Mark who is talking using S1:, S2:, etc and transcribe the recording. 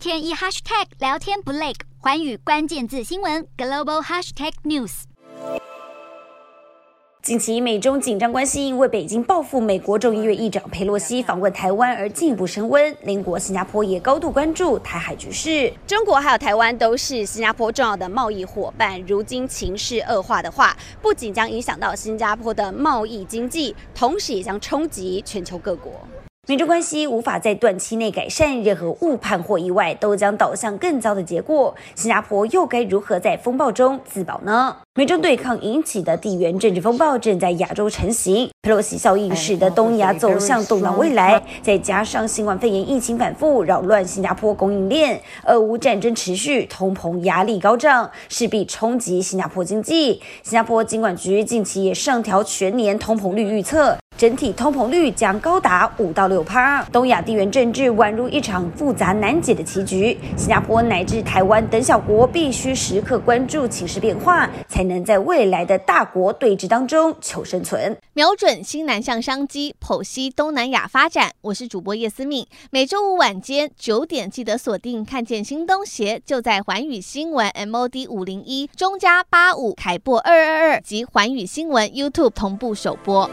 S1: 天一 hashtag 聊天不累，寰宇关键字新闻 global hashtag news。
S2: 近期美中紧张关系因为北京报复美国众议院议长佩洛西访问台湾而进一步升温，邻国新加坡也高度关注台海局势。中国还有台湾都是新加坡重要的贸易伙伴，如今情势恶化的话，不仅将影响到新加坡的贸易经济，同时也将冲击全球各国。美中关系无法在短期内改善，任何误判或意外都将导向更糟的结果。新加坡又该如何在风暴中自保呢？美中对抗引起的地缘政治风暴正在亚洲成型，佩洛西效应使得东亚走向动荡未来，再加上新冠肺炎疫情反复扰乱新加坡供应链，俄乌战争持续，通膨压力高涨，势必冲击新加坡经济。新加坡金管局近期也上调全年通膨率预测。整体通膨率将高达五到六趴。东亚地缘政治宛如一场复杂难解的棋局，新加坡乃至台湾等小国必须时刻关注情势变化，才能在未来的大国对峙当中求生存。
S3: 瞄准新南向商机，剖析东南亚发展。我是主播叶思敏，每周五晚间九点记得锁定，看见新东协就在环宇新闻 MOD 五零一中加八五凯播二二二及环宇新闻 YouTube 同步首播。